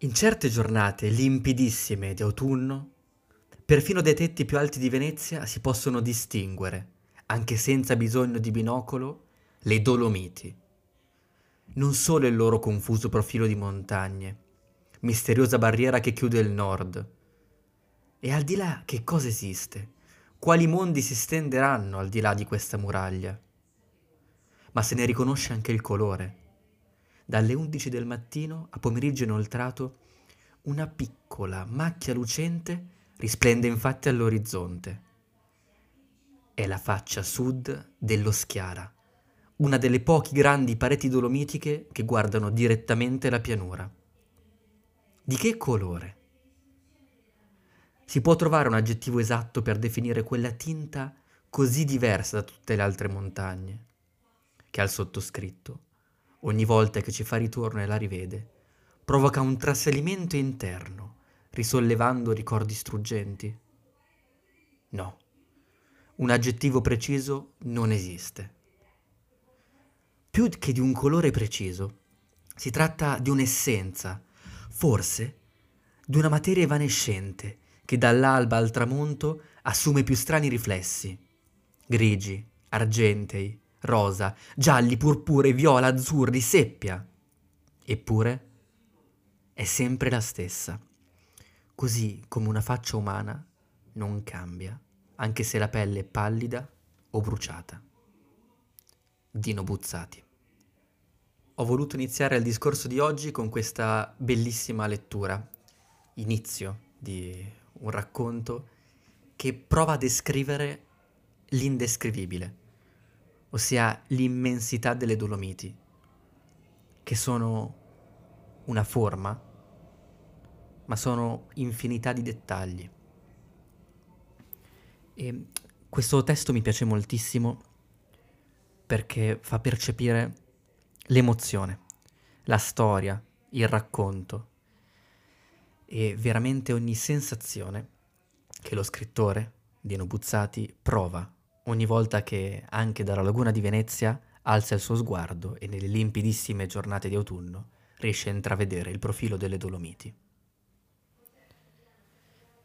In certe giornate limpidissime di autunno, perfino dai tetti più alti di Venezia si possono distinguere, anche senza bisogno di binocolo, le Dolomiti. Non solo il loro confuso profilo di montagne, misteriosa barriera che chiude il nord. E al di là che cosa esiste? Quali mondi si stenderanno al di là di questa muraglia? Ma se ne riconosce anche il colore dalle 11 del mattino a pomeriggio inoltrato, una piccola macchia lucente risplende infatti all'orizzonte. È la faccia sud dello Schiara, una delle poche grandi pareti dolomitiche che guardano direttamente la pianura. Di che colore? Si può trovare un aggettivo esatto per definire quella tinta così diversa da tutte le altre montagne, che al sottoscritto ogni volta che ci fa ritorno e la rivede, provoca un trasferimento interno, risollevando ricordi struggenti? No, un aggettivo preciso non esiste. Più che di un colore preciso, si tratta di un'essenza, forse di una materia evanescente che dall'alba al tramonto assume più strani riflessi, grigi, argentei, rosa, gialli, purpurei, viola, azzurri, seppia. Eppure è sempre la stessa, così come una faccia umana non cambia, anche se la pelle è pallida o bruciata. Dino Buzzati. Ho voluto iniziare il discorso di oggi con questa bellissima lettura, inizio di un racconto che prova a descrivere l'indescrivibile ossia l'immensità delle Dolomiti, che sono una forma, ma sono infinità di dettagli. E questo testo mi piace moltissimo perché fa percepire l'emozione, la storia, il racconto e veramente ogni sensazione che lo scrittore, Dino Buzzati, prova ogni volta che anche dalla laguna di Venezia alza il suo sguardo e nelle limpidissime giornate di autunno riesce a intravedere il profilo delle Dolomiti.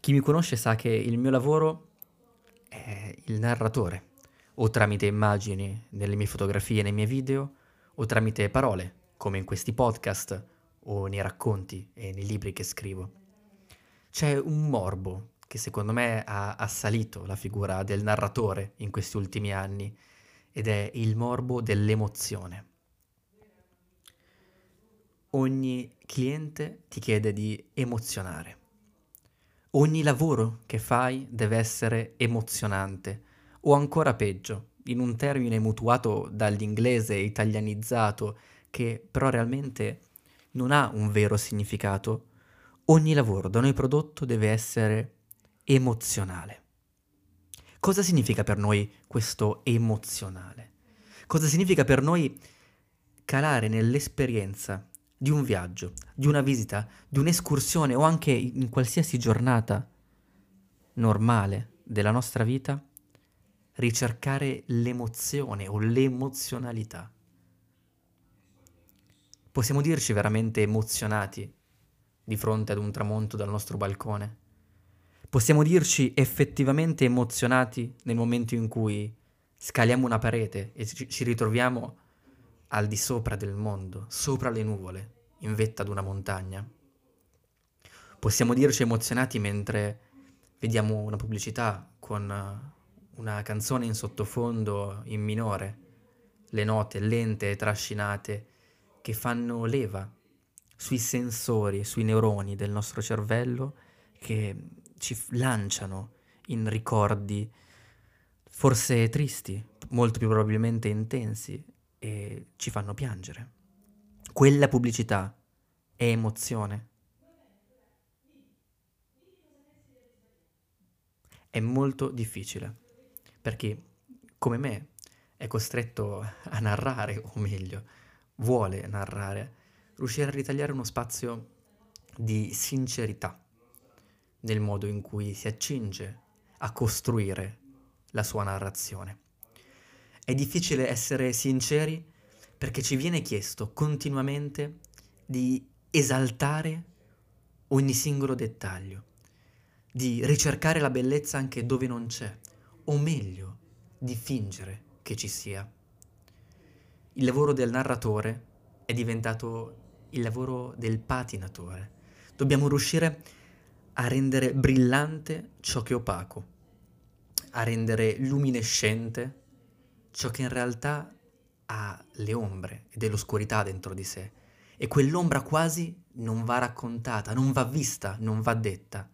Chi mi conosce sa che il mio lavoro è il narratore, o tramite immagini nelle mie fotografie e nei miei video, o tramite parole, come in questi podcast o nei racconti e nei libri che scrivo. C'è un morbo che secondo me ha assalito la figura del narratore in questi ultimi anni ed è il morbo dell'emozione. Ogni cliente ti chiede di emozionare. Ogni lavoro che fai deve essere emozionante o ancora peggio, in un termine mutuato dall'inglese italianizzato che però realmente non ha un vero significato, ogni lavoro da noi prodotto deve essere emozionale. Cosa significa per noi questo emozionale? Cosa significa per noi calare nell'esperienza di un viaggio, di una visita, di un'escursione o anche in qualsiasi giornata normale della nostra vita, ricercare l'emozione o l'emozionalità. Possiamo dirci veramente emozionati di fronte ad un tramonto dal nostro balcone? Possiamo dirci effettivamente emozionati nel momento in cui scaliamo una parete e ci ritroviamo al di sopra del mondo, sopra le nuvole, in vetta ad una montagna. Possiamo dirci emozionati mentre vediamo una pubblicità con una canzone in sottofondo in minore, le note lente e trascinate che fanno leva sui sensori, sui neuroni del nostro cervello che ci lanciano in ricordi forse tristi, molto più probabilmente intensi e ci fanno piangere. Quella pubblicità è emozione. È molto difficile perché come me è costretto a narrare, o meglio, vuole narrare, riuscire a ritagliare uno spazio di sincerità nel modo in cui si accinge a costruire la sua narrazione. È difficile essere sinceri perché ci viene chiesto continuamente di esaltare ogni singolo dettaglio, di ricercare la bellezza anche dove non c'è, o meglio, di fingere che ci sia. Il lavoro del narratore è diventato il lavoro del patinatore. Dobbiamo riuscire a rendere brillante ciò che è opaco, a rendere luminescente ciò che in realtà ha le ombre e dell'oscurità dentro di sé. E quell'ombra quasi non va raccontata, non va vista, non va detta.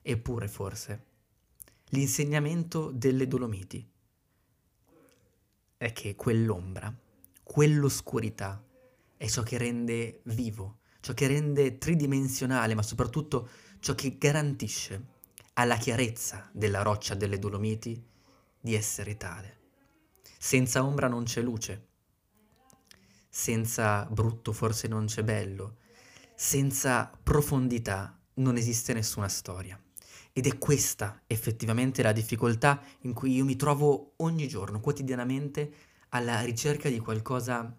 Eppure forse l'insegnamento delle Dolomiti è che quell'ombra, quell'oscurità è ciò che rende vivo, ciò che rende tridimensionale, ma soprattutto ciò che garantisce alla chiarezza della roccia delle Dolomiti di essere tale. Senza ombra non c'è luce, senza brutto forse non c'è bello, senza profondità non esiste nessuna storia. Ed è questa effettivamente la difficoltà in cui io mi trovo ogni giorno, quotidianamente, alla ricerca di qualcosa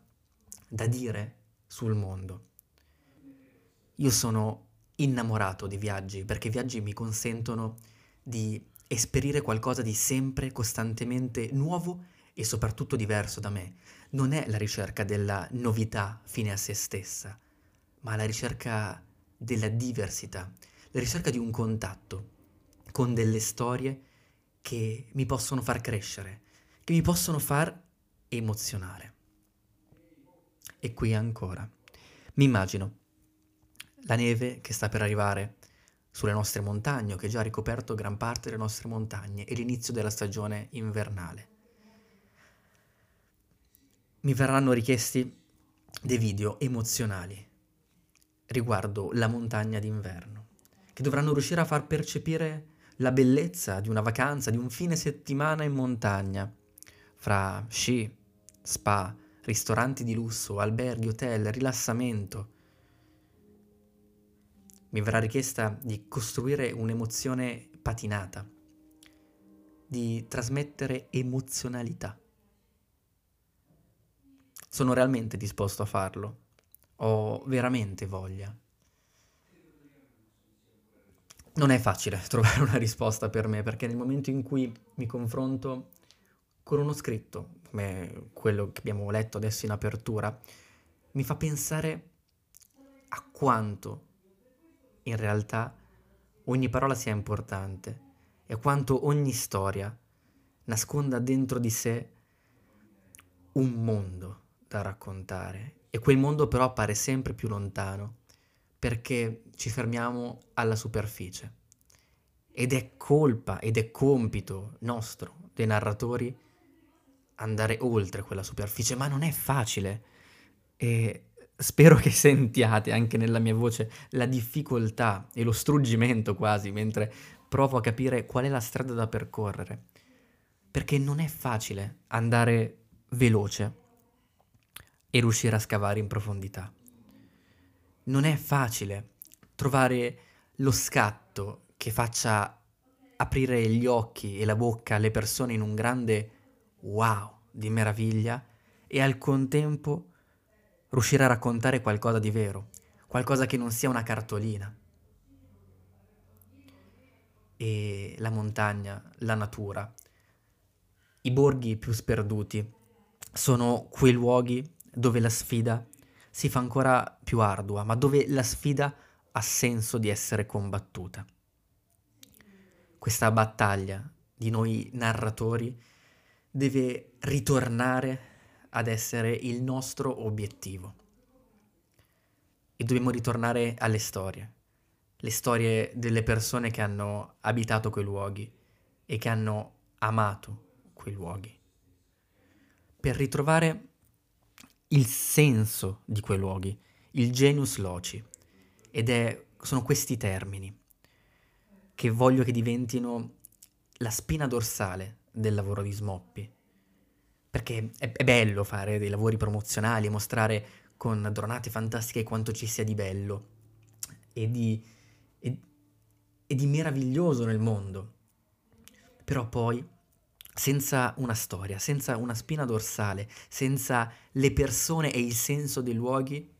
da dire sul mondo. Io sono innamorato di viaggi perché i viaggi mi consentono di esperire qualcosa di sempre, costantemente nuovo e soprattutto diverso da me. Non è la ricerca della novità fine a se stessa, ma la ricerca della diversità, la ricerca di un contatto con delle storie che mi possono far crescere, che mi possono far emozionare. E qui ancora. Mi immagino la neve che sta per arrivare sulle nostre montagne o che già ha ricoperto gran parte delle nostre montagne e l'inizio della stagione invernale. Mi verranno richiesti dei video emozionali riguardo la montagna d'inverno, che dovranno riuscire a far percepire la bellezza di una vacanza, di un fine settimana in montagna, fra sci, spa, ristoranti di lusso, alberghi, hotel, rilassamento. Mi verrà richiesta di costruire un'emozione patinata, di trasmettere emozionalità. Sono realmente disposto a farlo. Ho veramente voglia. Non è facile trovare una risposta per me perché nel momento in cui mi confronto con uno scritto, come quello che abbiamo letto adesso in apertura, mi fa pensare a quanto in realtà ogni parola sia importante e quanto ogni storia nasconda dentro di sé un mondo da raccontare e quel mondo però appare sempre più lontano perché ci fermiamo alla superficie. Ed è colpa ed è compito nostro, dei narratori, andare oltre quella superficie, ma non è facile. E spero che sentiate anche nella mia voce la difficoltà e lo struggimento quasi mentre provo a capire qual è la strada da percorrere. Perché non è facile andare veloce e riuscire a scavare in profondità non è facile trovare lo scatto che faccia aprire gli occhi e la bocca alle persone in un grande wow di meraviglia e al contempo riuscire a raccontare qualcosa di vero, qualcosa che non sia una cartolina. E la montagna, la natura, i borghi più sperduti sono quei luoghi dove la sfida si fa ancora più ardua, ma dove la sfida ha senso di essere combattuta. Questa battaglia di noi narratori deve ritornare ad essere il nostro obiettivo. E dobbiamo ritornare alle storie, le storie delle persone che hanno abitato quei luoghi e che hanno amato quei luoghi. Per ritrovare il senso di quei luoghi, il genius loci. Ed è, sono questi termini che voglio che diventino la spina dorsale del lavoro di Smoppi. Perché è, è bello fare dei lavori promozionali, mostrare con dronate fantastiche quanto ci sia di bello e di, e, e di meraviglioso nel mondo. Però poi senza una storia, senza una spina dorsale, senza le persone e il senso dei luoghi,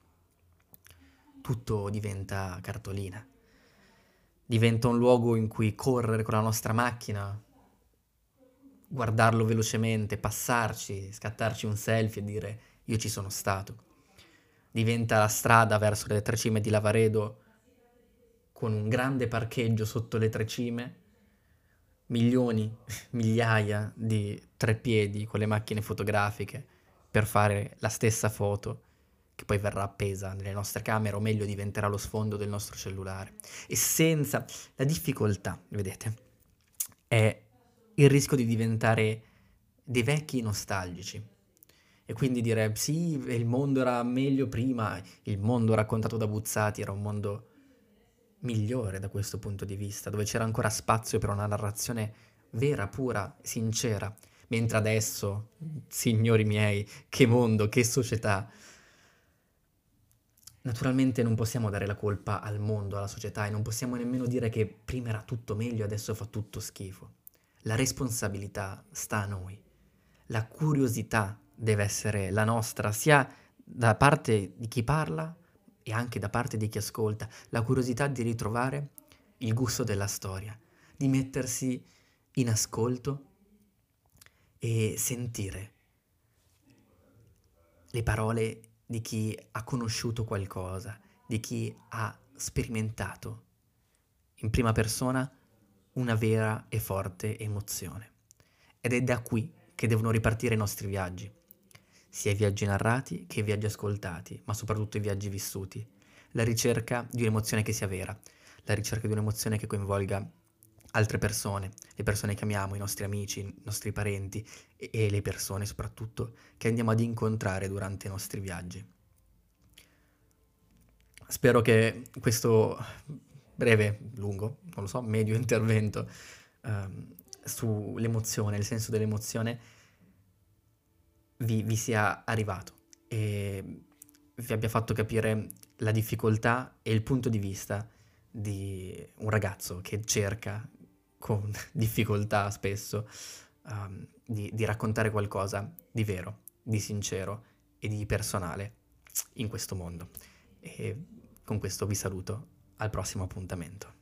tutto diventa cartolina. Diventa un luogo in cui correre con la nostra macchina, guardarlo velocemente, passarci, scattarci un selfie e dire io ci sono stato. Diventa la strada verso le tre cime di Lavaredo con un grande parcheggio sotto le tre cime, milioni, migliaia di tre piedi con le macchine fotografiche per fare la stessa foto che poi verrà appesa nelle nostre camere o meglio diventerà lo sfondo del nostro cellulare. E senza la difficoltà, vedete, è il rischio di diventare dei vecchi nostalgici. E quindi dire sì, il mondo era meglio prima, il mondo raccontato da Buzzati era un mondo migliore da questo punto di vista, dove c'era ancora spazio per una narrazione vera, pura, sincera. Mentre adesso, signori miei, che mondo, che società. Naturalmente non possiamo dare la colpa al mondo, alla società e non possiamo nemmeno dire che prima era tutto meglio e adesso fa tutto schifo. La responsabilità sta a noi. La curiosità deve essere la nostra, sia da parte di chi parla e anche da parte di chi ascolta. La curiosità di ritrovare il gusto della storia, di mettersi in ascolto e sentire le parole di chi ha conosciuto qualcosa, di chi ha sperimentato in prima persona una vera e forte emozione. Ed è da qui che devono ripartire i nostri viaggi, sia i viaggi narrati che i viaggi ascoltati, ma soprattutto i viaggi vissuti. La ricerca di un'emozione che sia vera, la ricerca di un'emozione che coinvolga altre persone, le persone che amiamo, i nostri amici, i nostri parenti e, e le persone soprattutto che andiamo ad incontrare durante i nostri viaggi. Spero che questo breve, lungo, non lo so, medio intervento um, sull'emozione, il senso dell'emozione, vi, vi sia arrivato e vi abbia fatto capire la difficoltà e il punto di vista di un ragazzo che cerca con difficoltà spesso um, di, di raccontare qualcosa di vero, di sincero e di personale in questo mondo. E con questo vi saluto al prossimo appuntamento.